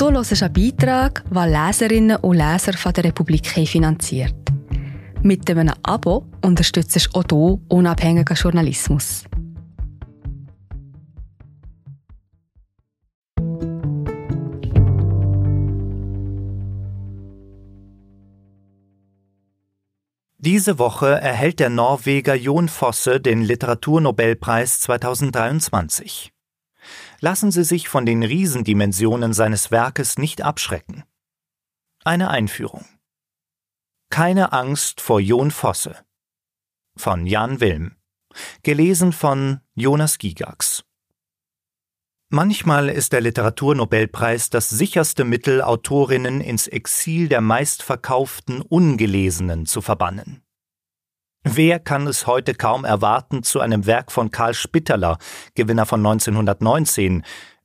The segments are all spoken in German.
Du hörst einen Beitrag, den Leserinnen und Leser von der Republik finanziert. Mit einem Abo unterstützt du auch du unabhängigen Journalismus. Diese Woche erhält der Norweger Jon Fosse den Literaturnobelpreis 2023. Lassen Sie sich von den Riesendimensionen seines Werkes nicht abschrecken. Eine Einführung. Keine Angst vor Jon Fosse. Von Jan Wilm. Gelesen von Jonas Gigax. Manchmal ist der Literaturnobelpreis das sicherste Mittel, Autorinnen ins Exil der meistverkauften Ungelesenen zu verbannen. Wer kann es heute kaum erwarten, zu einem Werk von Karl Spitteler, Gewinner von 1919,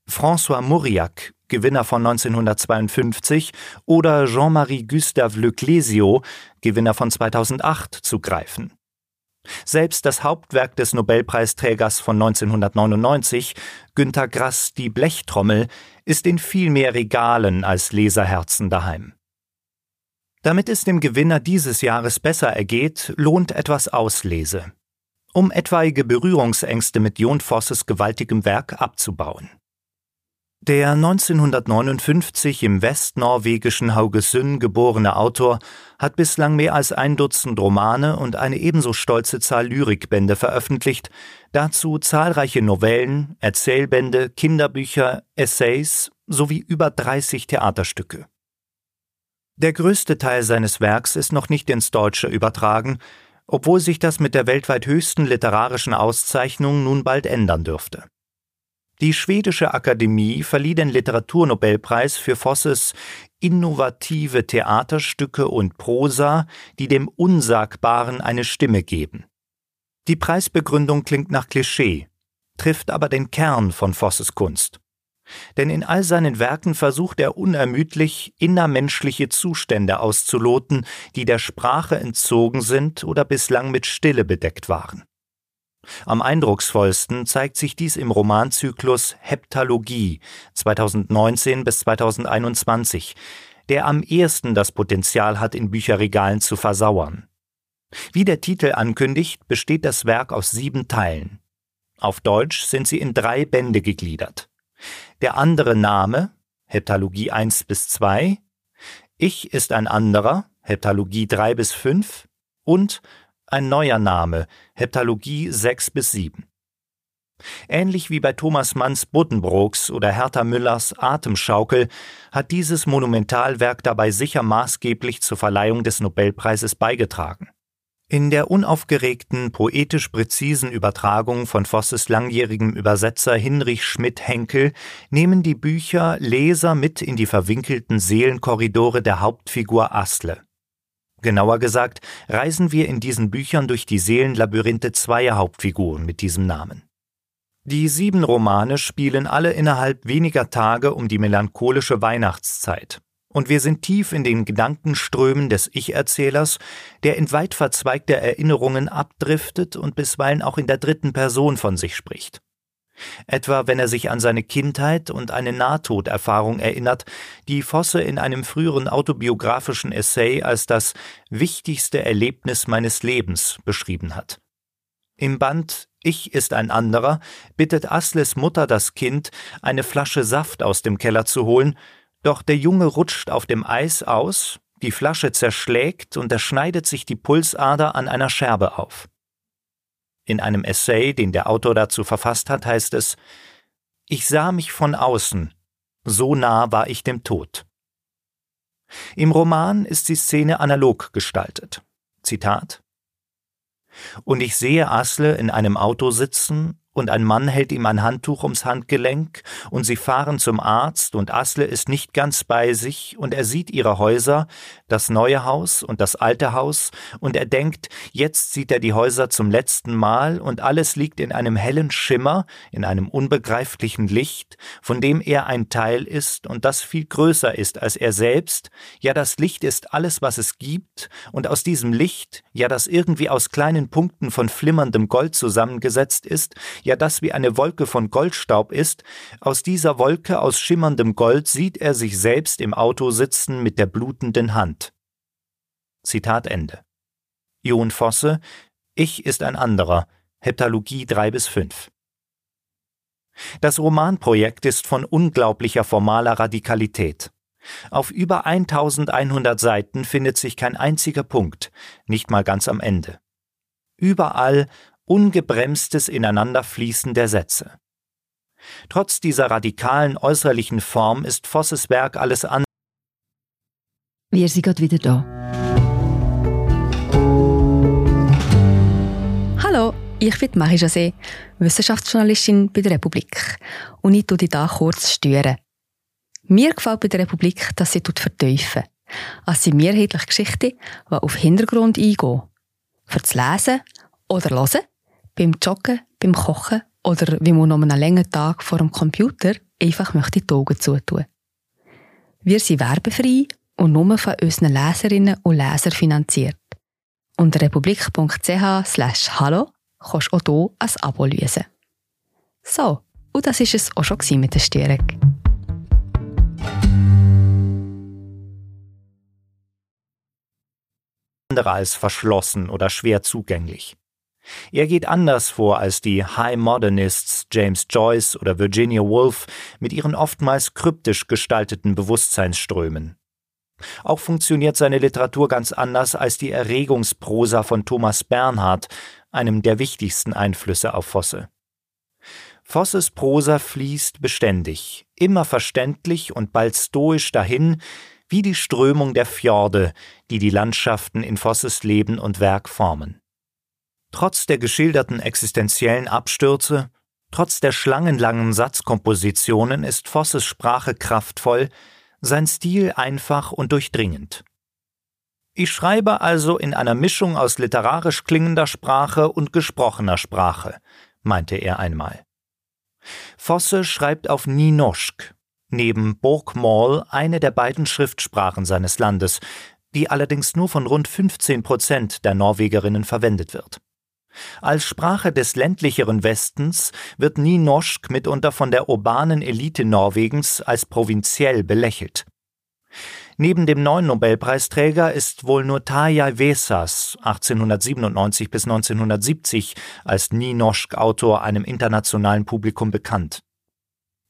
François Mauriac, Gewinner von 1952, oder Jean-Marie Gustave Leclésio, Gewinner von 2008, zu greifen? Selbst das Hauptwerk des Nobelpreisträgers von 1999, Günter Grass Die Blechtrommel, ist in viel mehr Regalen als Leserherzen daheim. Damit es dem Gewinner dieses Jahres besser ergeht, lohnt etwas Auslese, um etwaige Berührungsängste mit Jon Vosses gewaltigem Werk abzubauen. Der 1959 im westnorwegischen Haugesund geborene Autor hat bislang mehr als ein Dutzend Romane und eine ebenso stolze Zahl Lyrikbände veröffentlicht, dazu zahlreiche Novellen, Erzählbände, Kinderbücher, Essays sowie über 30 Theaterstücke. Der größte Teil seines Werks ist noch nicht ins Deutsche übertragen, obwohl sich das mit der weltweit höchsten literarischen Auszeichnung nun bald ändern dürfte. Die schwedische Akademie verlieh den Literaturnobelpreis für Vosses innovative Theaterstücke und Prosa, die dem Unsagbaren eine Stimme geben. Die Preisbegründung klingt nach Klischee, trifft aber den Kern von Vosses Kunst. Denn in all seinen Werken versucht er unermüdlich, innermenschliche Zustände auszuloten, die der Sprache entzogen sind oder bislang mit Stille bedeckt waren. Am eindrucksvollsten zeigt sich dies im Romanzyklus Heptalogie 2019 bis 2021, der am ehesten das Potenzial hat, in Bücherregalen zu versauern. Wie der Titel ankündigt, besteht das Werk aus sieben Teilen. Auf Deutsch sind sie in drei Bände gegliedert. Der andere Name, Heptalogie 1 bis 2, Ich ist ein anderer, Heptalogie 3 bis 5 und ein neuer Name, Heptalogie 6 bis 7. Ähnlich wie bei Thomas Manns Buddenbrooks oder Hertha Müllers Atemschaukel hat dieses Monumentalwerk dabei sicher maßgeblich zur Verleihung des Nobelpreises beigetragen. In der unaufgeregten, poetisch präzisen Übertragung von Vosses langjährigem Übersetzer Hinrich Schmidt-Henkel nehmen die Bücher Leser mit in die verwinkelten Seelenkorridore der Hauptfigur Asle. Genauer gesagt, reisen wir in diesen Büchern durch die Seelenlabyrinthe zweier Hauptfiguren mit diesem Namen. Die sieben Romane spielen alle innerhalb weniger Tage um die melancholische Weihnachtszeit und wir sind tief in den Gedankenströmen des Ich-Erzählers, der in weit verzweigte Erinnerungen abdriftet und bisweilen auch in der dritten Person von sich spricht. Etwa wenn er sich an seine Kindheit und eine Nahtoderfahrung erinnert, die Fosse in einem früheren autobiografischen Essay als das wichtigste Erlebnis meines Lebens beschrieben hat. Im Band Ich ist ein anderer bittet Asles Mutter das Kind, eine Flasche Saft aus dem Keller zu holen, doch der Junge rutscht auf dem Eis aus, die Flasche zerschlägt und er schneidet sich die Pulsader an einer Scherbe auf. In einem Essay, den der Autor dazu verfasst hat, heißt es Ich sah mich von außen, so nah war ich dem Tod. Im Roman ist die Szene analog gestaltet. Zitat Und ich sehe Asle in einem Auto sitzen und ein Mann hält ihm ein Handtuch ums Handgelenk, und sie fahren zum Arzt, und Asle ist nicht ganz bei sich, und er sieht ihre Häuser, das neue Haus und das alte Haus, und er denkt, jetzt sieht er die Häuser zum letzten Mal, und alles liegt in einem hellen Schimmer, in einem unbegreiflichen Licht, von dem er ein Teil ist und das viel größer ist als er selbst, ja das Licht ist alles, was es gibt, und aus diesem Licht, ja das irgendwie aus kleinen Punkten von flimmerndem Gold zusammengesetzt ist, ja das wie eine Wolke von Goldstaub ist, aus dieser Wolke aus schimmerndem Gold sieht er sich selbst im Auto sitzen mit der blutenden Hand. Zitat Ende. Jon Fosse, Ich ist ein anderer, Heptalogie 3 bis 5. Das Romanprojekt ist von unglaublicher formaler Radikalität. Auf über 1100 Seiten findet sich kein einziger Punkt, nicht mal ganz am Ende. Überall ungebremstes Ineinanderfließen der Sätze. Trotz dieser radikalen äußerlichen Form ist Vosses Werk alles andere. Wir sind gerade wieder da. Hallo, ich bin Marie José, Wissenschaftsjournalistin bei der Republik. Und ich tue dich hier kurz stören. Mir gefällt bei der Republik, dass sie vertiefen. Es sind mehrheitliche Geschichten, die auf Hintergrund eingehen. Für das Lesen oder Hören, beim Joggen, beim Kochen oder wie man noch einen langen Tag vor dem Computer einfach möchte die Augen zutun. Wir sind werbefrei und nur von unseren Leserinnen und Lesern finanziert. Unter republik.ch slash hallo kannst du auch hier ein Abo lösen. So, und das war es auch schon mit der Störung. andere als verschlossen oder schwer zugänglich. Er geht anders vor als die High Modernists James Joyce oder Virginia Woolf mit ihren oftmals kryptisch gestalteten Bewusstseinsströmen. Auch funktioniert seine Literatur ganz anders als die Erregungsprosa von Thomas Bernhard, einem der wichtigsten Einflüsse auf Fosse. Vosses Prosa fließt beständig, immer verständlich und bald stoisch dahin, wie die Strömung der Fjorde, die die Landschaften in Vosses Leben und Werk formen. Trotz der geschilderten existenziellen Abstürze, trotz der schlangenlangen Satzkompositionen ist Vosses Sprache kraftvoll, sein Stil einfach und durchdringend. Ich schreibe also in einer Mischung aus literarisch klingender Sprache und gesprochener Sprache, meinte er einmal. Fosse schreibt auf Ninoschk, neben Bokmål eine der beiden Schriftsprachen seines Landes, die allerdings nur von rund 15 Prozent der Norwegerinnen verwendet wird. Als Sprache des ländlicheren Westens wird Nynorsk mitunter von der urbanen Elite Norwegens als provinziell belächelt. Neben dem neuen Nobelpreisträger ist wohl nur Tarjei Vesas 1897 bis 1970 als Nynorsk-Autor einem internationalen Publikum bekannt.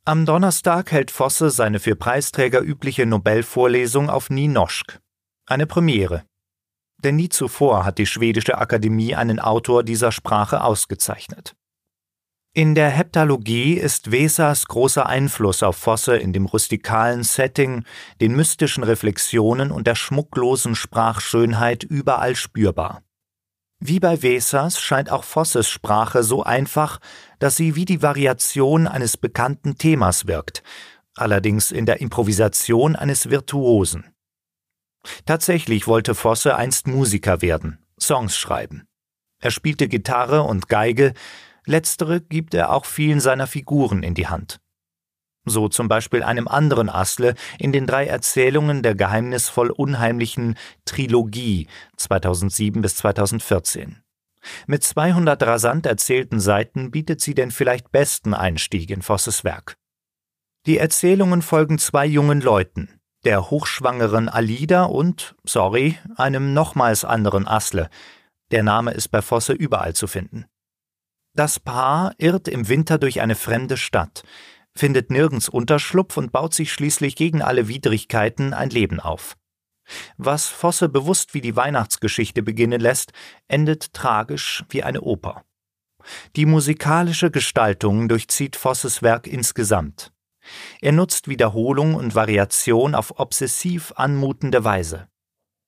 Am Donnerstag hält Fosse seine für Preisträger übliche Nobelvorlesung auf Nynorsk. Eine Premiere. Denn nie zuvor hat die schwedische Akademie einen Autor dieser Sprache ausgezeichnet. In der Heptalogie ist Vesas großer Einfluss auf Fosse in dem rustikalen Setting, den mystischen Reflexionen und der schmucklosen Sprachschönheit überall spürbar. Wie bei Vesas scheint auch Vosses Sprache so einfach, dass sie wie die Variation eines bekannten Themas wirkt, allerdings in der Improvisation eines Virtuosen. Tatsächlich wollte Fosse einst Musiker werden, Songs schreiben. Er spielte Gitarre und Geige, letztere gibt er auch vielen seiner Figuren in die Hand so zum Beispiel einem anderen Asle in den drei Erzählungen der geheimnisvoll unheimlichen Trilogie 2007 bis 2014. Mit 200 rasant erzählten Seiten bietet sie den vielleicht besten Einstieg in Vosses Werk. Die Erzählungen folgen zwei jungen Leuten, der hochschwangeren Alida und, sorry, einem nochmals anderen Asle. Der Name ist bei Vosse überall zu finden. Das Paar irrt im Winter durch eine fremde Stadt, findet nirgends Unterschlupf und baut sich schließlich gegen alle Widrigkeiten ein Leben auf. Was Vosse bewusst wie die Weihnachtsgeschichte beginnen lässt, endet tragisch wie eine Oper. Die musikalische Gestaltung durchzieht Vosses Werk insgesamt. Er nutzt Wiederholung und Variation auf obsessiv anmutende Weise.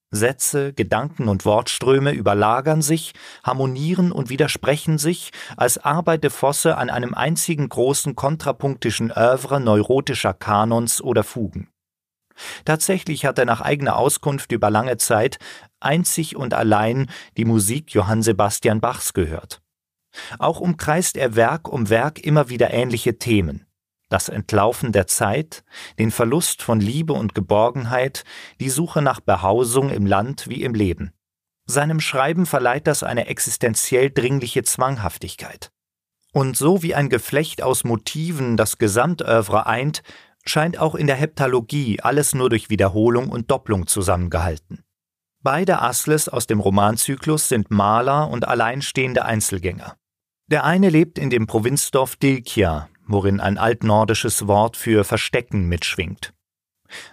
Sätze, Gedanken und Wortströme überlagern sich, harmonieren und widersprechen sich, als arbeite Fosse an einem einzigen großen kontrapunktischen Övre neurotischer Kanons oder Fugen. Tatsächlich hat er nach eigener Auskunft über lange Zeit einzig und allein die Musik Johann Sebastian Bachs gehört. Auch umkreist er Werk um Werk immer wieder ähnliche Themen das Entlaufen der Zeit, den Verlust von Liebe und Geborgenheit, die Suche nach Behausung im Land wie im Leben. Seinem Schreiben verleiht das eine existenziell dringliche Zwanghaftigkeit. Und so wie ein Geflecht aus Motiven das Gesamtœuvre eint, scheint auch in der Heptalogie alles nur durch Wiederholung und Doppelung zusammengehalten. Beide Asles aus dem Romanzyklus sind Maler und alleinstehende Einzelgänger. Der eine lebt in dem Provinzdorf Dilkia, worin ein altnordisches Wort für Verstecken mitschwingt.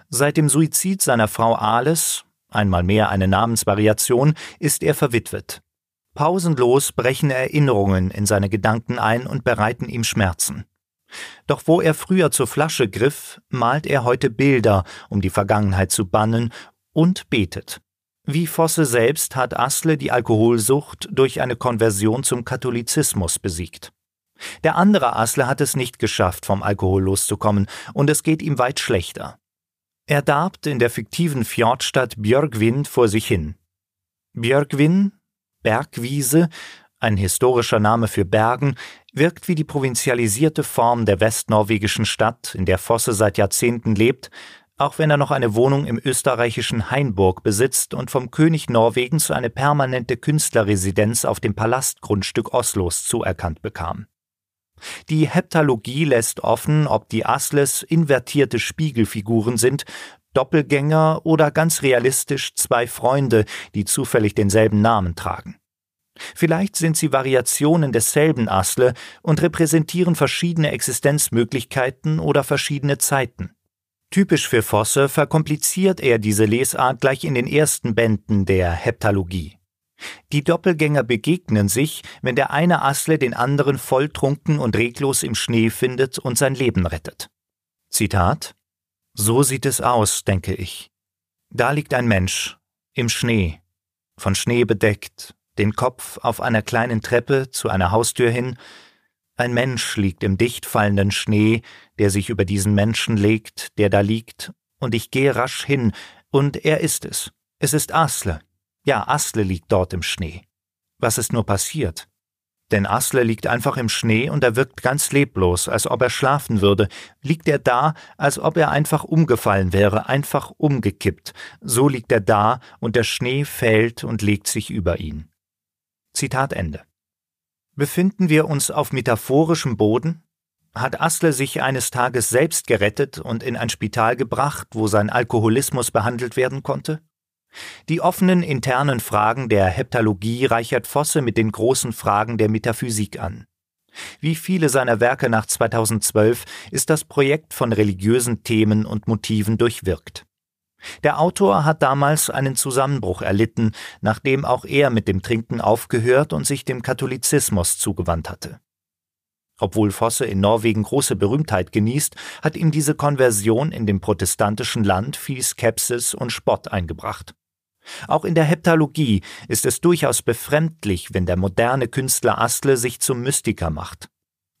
Seit dem Suizid seiner Frau Ales, einmal mehr eine Namensvariation, ist er verwitwet. Pausenlos brechen Erinnerungen in seine Gedanken ein und bereiten ihm Schmerzen. Doch wo er früher zur Flasche griff, malt er heute Bilder, um die Vergangenheit zu bannen, und betet. Wie Fosse selbst hat Asle die Alkoholsucht durch eine Konversion zum Katholizismus besiegt. Der andere Asle hat es nicht geschafft, vom Alkohol loszukommen, und es geht ihm weit schlechter. Er darbt in der fiktiven Fjordstadt Björgvin vor sich hin. Björgvin, Bergwiese, ein historischer Name für Bergen, wirkt wie die provinzialisierte Form der westnorwegischen Stadt, in der Fosse seit Jahrzehnten lebt, auch wenn er noch eine Wohnung im österreichischen Hainburg besitzt und vom König Norwegens eine permanente Künstlerresidenz auf dem Palastgrundstück Oslos zuerkannt bekam. Die Heptalogie lässt offen, ob die Asles invertierte Spiegelfiguren sind, Doppelgänger oder ganz realistisch zwei Freunde, die zufällig denselben Namen tragen. Vielleicht sind sie Variationen desselben Asle und repräsentieren verschiedene Existenzmöglichkeiten oder verschiedene Zeiten. Typisch für Fosse verkompliziert er diese Lesart gleich in den ersten Bänden der Heptalogie. Die Doppelgänger begegnen sich, wenn der eine Asle den anderen volltrunken und reglos im Schnee findet und sein Leben rettet. Zitat So sieht es aus, denke ich. Da liegt ein Mensch, im Schnee, von Schnee bedeckt, den Kopf auf einer kleinen Treppe zu einer Haustür hin. Ein Mensch liegt im dicht fallenden Schnee, der sich über diesen Menschen legt, der da liegt, und ich gehe rasch hin, und er ist es. Es ist Asle. Ja, Asle liegt dort im Schnee. Was ist nur passiert? Denn Asle liegt einfach im Schnee und er wirkt ganz leblos, als ob er schlafen würde. Liegt er da, als ob er einfach umgefallen wäre, einfach umgekippt. So liegt er da und der Schnee fällt und legt sich über ihn. Zitat Ende. Befinden wir uns auf metaphorischem Boden? Hat Asle sich eines Tages selbst gerettet und in ein Spital gebracht, wo sein Alkoholismus behandelt werden konnte? Die offenen internen Fragen der Heptalogie reichert Fosse mit den großen Fragen der Metaphysik an. Wie viele seiner Werke nach 2012 ist das Projekt von religiösen Themen und Motiven durchwirkt. Der Autor hat damals einen Zusammenbruch erlitten, nachdem auch er mit dem Trinken aufgehört und sich dem Katholizismus zugewandt hatte. Obwohl Fosse in Norwegen große Berühmtheit genießt, hat ihm diese Konversion in dem protestantischen Land viel Skepsis und Spott eingebracht. Auch in der Heptalogie ist es durchaus befremdlich, wenn der moderne Künstler Astle sich zum Mystiker macht.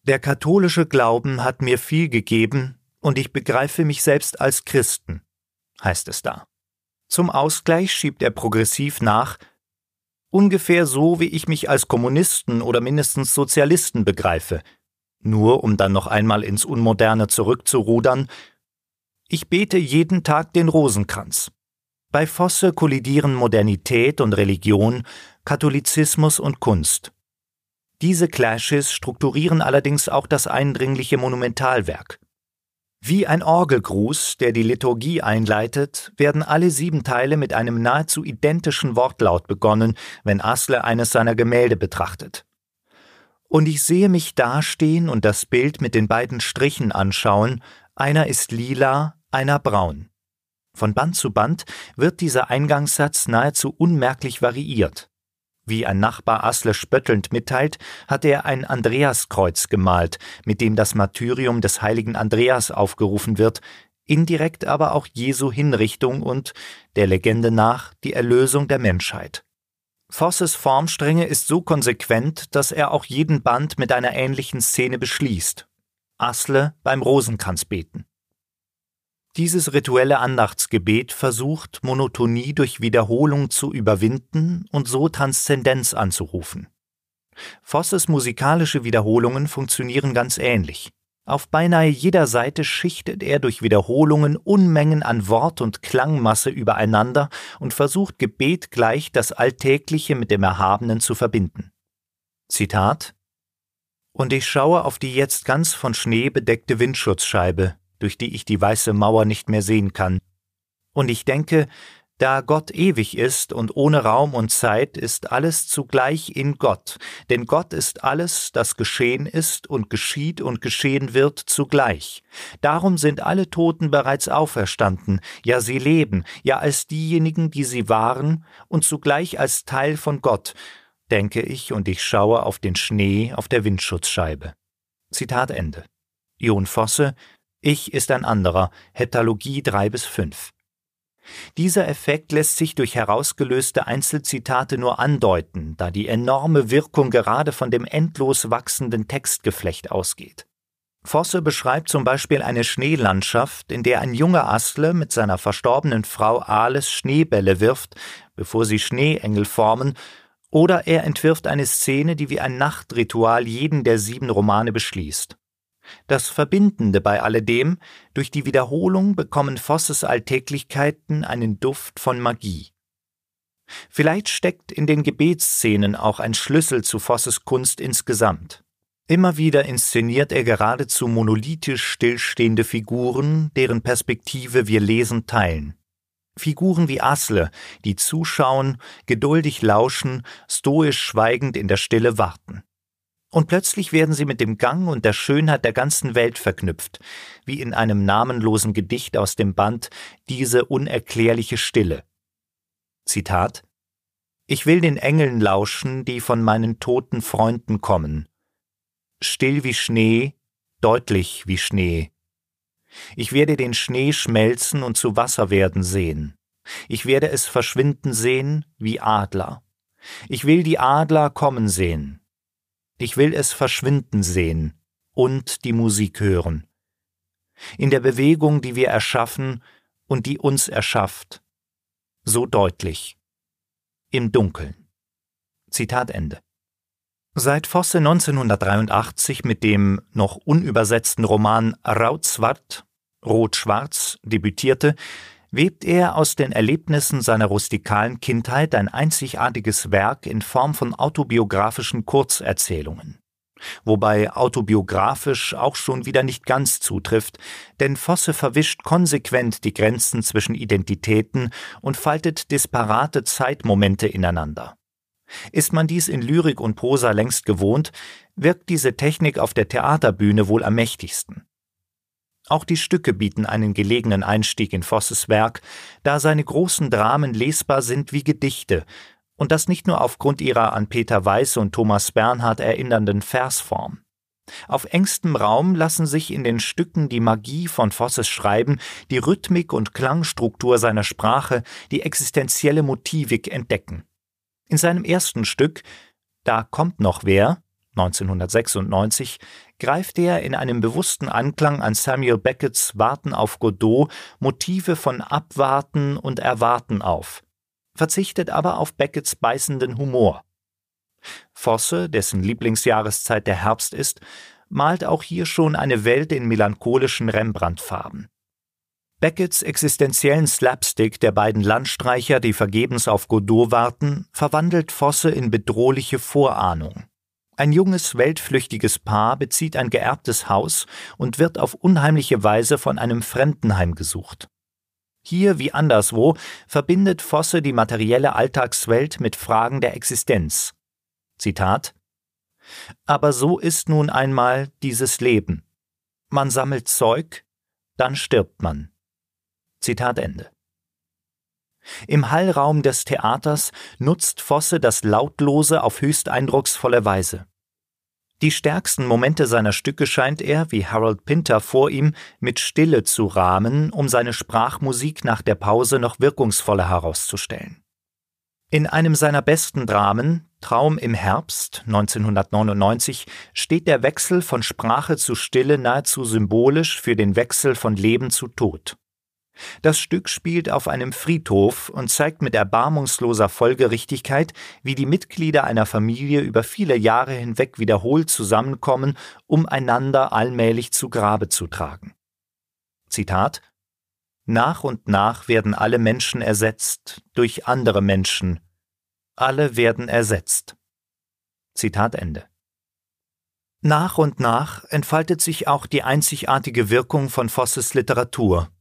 Der katholische Glauben hat mir viel gegeben, und ich begreife mich selbst als Christen, heißt es da. Zum Ausgleich schiebt er progressiv nach, ungefähr so, wie ich mich als Kommunisten oder mindestens Sozialisten begreife, nur um dann noch einmal ins Unmoderne zurückzurudern, ich bete jeden Tag den Rosenkranz. Bei Fosse kollidieren Modernität und Religion, Katholizismus und Kunst. Diese Clashes strukturieren allerdings auch das eindringliche Monumentalwerk. Wie ein Orgelgruß, der die Liturgie einleitet, werden alle sieben Teile mit einem nahezu identischen Wortlaut begonnen, wenn Asle eines seiner Gemälde betrachtet. Und ich sehe mich dastehen und das Bild mit den beiden Strichen anschauen, einer ist lila, einer braun. Von Band zu Band wird dieser Eingangssatz nahezu unmerklich variiert. Wie ein Nachbar Asle spöttelnd mitteilt, hat er ein Andreaskreuz gemalt, mit dem das Martyrium des heiligen Andreas aufgerufen wird, indirekt aber auch Jesu Hinrichtung und, der Legende nach, die Erlösung der Menschheit. Vosses Formstrenge ist so konsequent, dass er auch jeden Band mit einer ähnlichen Szene beschließt. Asle beim Rosenkranzbeten. Dieses rituelle Andachtsgebet versucht, Monotonie durch Wiederholung zu überwinden und so Transzendenz anzurufen. Vosses musikalische Wiederholungen funktionieren ganz ähnlich. Auf beinahe jeder Seite schichtet er durch Wiederholungen Unmengen an Wort- und Klangmasse übereinander und versucht Gebet gleich das Alltägliche mit dem Erhabenen zu verbinden. Zitat Und ich schaue auf die jetzt ganz von Schnee bedeckte Windschutzscheibe, durch die ich die weiße Mauer nicht mehr sehen kann. Und ich denke, da Gott ewig ist und ohne Raum und Zeit, ist alles zugleich in Gott, denn Gott ist alles, das geschehen ist und geschieht und geschehen wird zugleich. Darum sind alle Toten bereits auferstanden, ja sie leben, ja als diejenigen, die sie waren, und zugleich als Teil von Gott, denke ich, und ich schaue auf den Schnee auf der Windschutzscheibe. Zitat Ende. Jon Fosse, Ich ist ein anderer, Heptalogie 3 bis 5. Dieser Effekt lässt sich durch herausgelöste Einzelzitate nur andeuten, da die enorme Wirkung gerade von dem endlos wachsenden Textgeflecht ausgeht. Fosse beschreibt zum Beispiel eine Schneelandschaft, in der ein junger Astle mit seiner verstorbenen Frau Ales Schneebälle wirft, bevor sie Schneeengel formen, oder er entwirft eine Szene, die wie ein Nachtritual jeden der sieben Romane beschließt. Das Verbindende bei alledem, durch die Wiederholung bekommen Vosses Alltäglichkeiten einen Duft von Magie. Vielleicht steckt in den Gebetsszenen auch ein Schlüssel zu Vosses Kunst insgesamt. Immer wieder inszeniert er geradezu monolithisch stillstehende Figuren, deren Perspektive wir lesend teilen. Figuren wie Asle, die zuschauen, geduldig lauschen, stoisch schweigend in der Stille warten und plötzlich werden sie mit dem Gang und der Schönheit der ganzen Welt verknüpft, wie in einem namenlosen Gedicht aus dem Band Diese unerklärliche Stille. Zitat Ich will den Engeln lauschen, die von meinen toten Freunden kommen. Still wie Schnee, deutlich wie Schnee. Ich werde den Schnee schmelzen und zu Wasser werden sehen. Ich werde es verschwinden sehen wie Adler. Ich will die Adler kommen sehen. Ich will es verschwinden sehen und die Musik hören. In der Bewegung, die wir erschaffen und die uns erschafft. So deutlich. Im Dunkeln. Zitat Ende. Seit Fosse 1983 mit dem noch unübersetzten Roman Rautzwart, Rot-Schwarz, debütierte, webt er aus den Erlebnissen seiner rustikalen Kindheit ein einzigartiges Werk in Form von autobiografischen Kurzerzählungen. Wobei autobiografisch auch schon wieder nicht ganz zutrifft, denn Fosse verwischt konsequent die Grenzen zwischen Identitäten und faltet disparate Zeitmomente ineinander. Ist man dies in Lyrik und Prosa längst gewohnt, wirkt diese Technik auf der Theaterbühne wohl am mächtigsten. Auch die Stücke bieten einen gelegenen Einstieg in Vosses Werk, da seine großen Dramen lesbar sind wie Gedichte, und das nicht nur aufgrund ihrer an Peter Weiß und Thomas Bernhard erinnernden Versform. Auf engstem Raum lassen sich in den Stücken die Magie von Vosses Schreiben, die Rhythmik und Klangstruktur seiner Sprache, die existenzielle Motivik entdecken. In seinem ersten Stück Da kommt noch wer 1996 greift er in einem bewussten Anklang an Samuel Becketts Warten auf Godot Motive von Abwarten und Erwarten auf, verzichtet aber auf Becketts beißenden Humor. Fosse, dessen Lieblingsjahreszeit der Herbst ist, malt auch hier schon eine Welt in melancholischen Rembrandt-Farben. Becketts existenziellen Slapstick der beiden Landstreicher, die vergebens auf Godot warten, verwandelt Fosse in bedrohliche Vorahnung. Ein junges, weltflüchtiges Paar bezieht ein geerbtes Haus und wird auf unheimliche Weise von einem Fremdenheim gesucht. Hier wie anderswo verbindet Fosse die materielle Alltagswelt mit Fragen der Existenz. Zitat Aber so ist nun einmal dieses Leben. Man sammelt Zeug, dann stirbt man. Zitat Ende. Im Hallraum des Theaters nutzt Fosse das Lautlose auf höchst eindrucksvolle Weise. Die stärksten Momente seiner Stücke scheint er, wie Harold Pinter vor ihm, mit Stille zu rahmen, um seine Sprachmusik nach der Pause noch wirkungsvoller herauszustellen. In einem seiner besten Dramen, Traum im Herbst 1999, steht der Wechsel von Sprache zu Stille nahezu symbolisch für den Wechsel von Leben zu Tod. Das Stück spielt auf einem Friedhof und zeigt mit erbarmungsloser Folgerichtigkeit, wie die Mitglieder einer Familie über viele Jahre hinweg wiederholt zusammenkommen, um einander allmählich zu Grabe zu tragen. Zitat Nach und nach werden alle Menschen ersetzt durch andere Menschen. Alle werden ersetzt. Zitat Ende. Nach und nach entfaltet sich auch die einzigartige Wirkung von Vosses Literatur.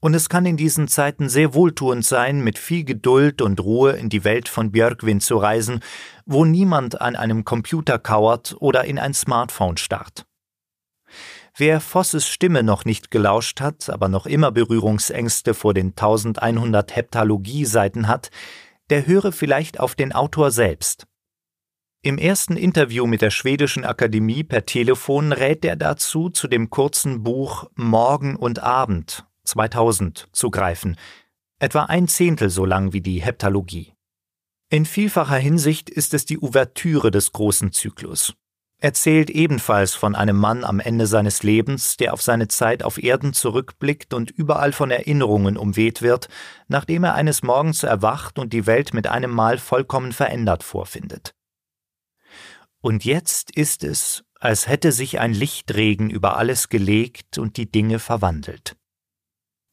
Und es kann in diesen Zeiten sehr wohltuend sein, mit viel Geduld und Ruhe in die Welt von Björkwind zu reisen, wo niemand an einem Computer kauert oder in ein Smartphone starrt. Wer Vosses Stimme noch nicht gelauscht hat, aber noch immer Berührungsängste vor den 1100 Heptalogie-Seiten hat, der höre vielleicht auf den Autor selbst. Im ersten Interview mit der Schwedischen Akademie per Telefon rät er dazu, zu dem kurzen Buch Morgen und Abend 2000 zu greifen, etwa ein Zehntel so lang wie die Heptalogie. In vielfacher Hinsicht ist es die Ouvertüre des großen Zyklus. Erzählt ebenfalls von einem Mann am Ende seines Lebens, der auf seine Zeit auf Erden zurückblickt und überall von Erinnerungen umweht wird, nachdem er eines Morgens erwacht und die Welt mit einem Mal vollkommen verändert vorfindet. Und jetzt ist es, als hätte sich ein Lichtregen über alles gelegt und die Dinge verwandelt.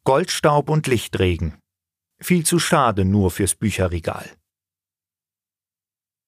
Goldstaub und Lichtregen. Viel zu schade nur fürs Bücherregal.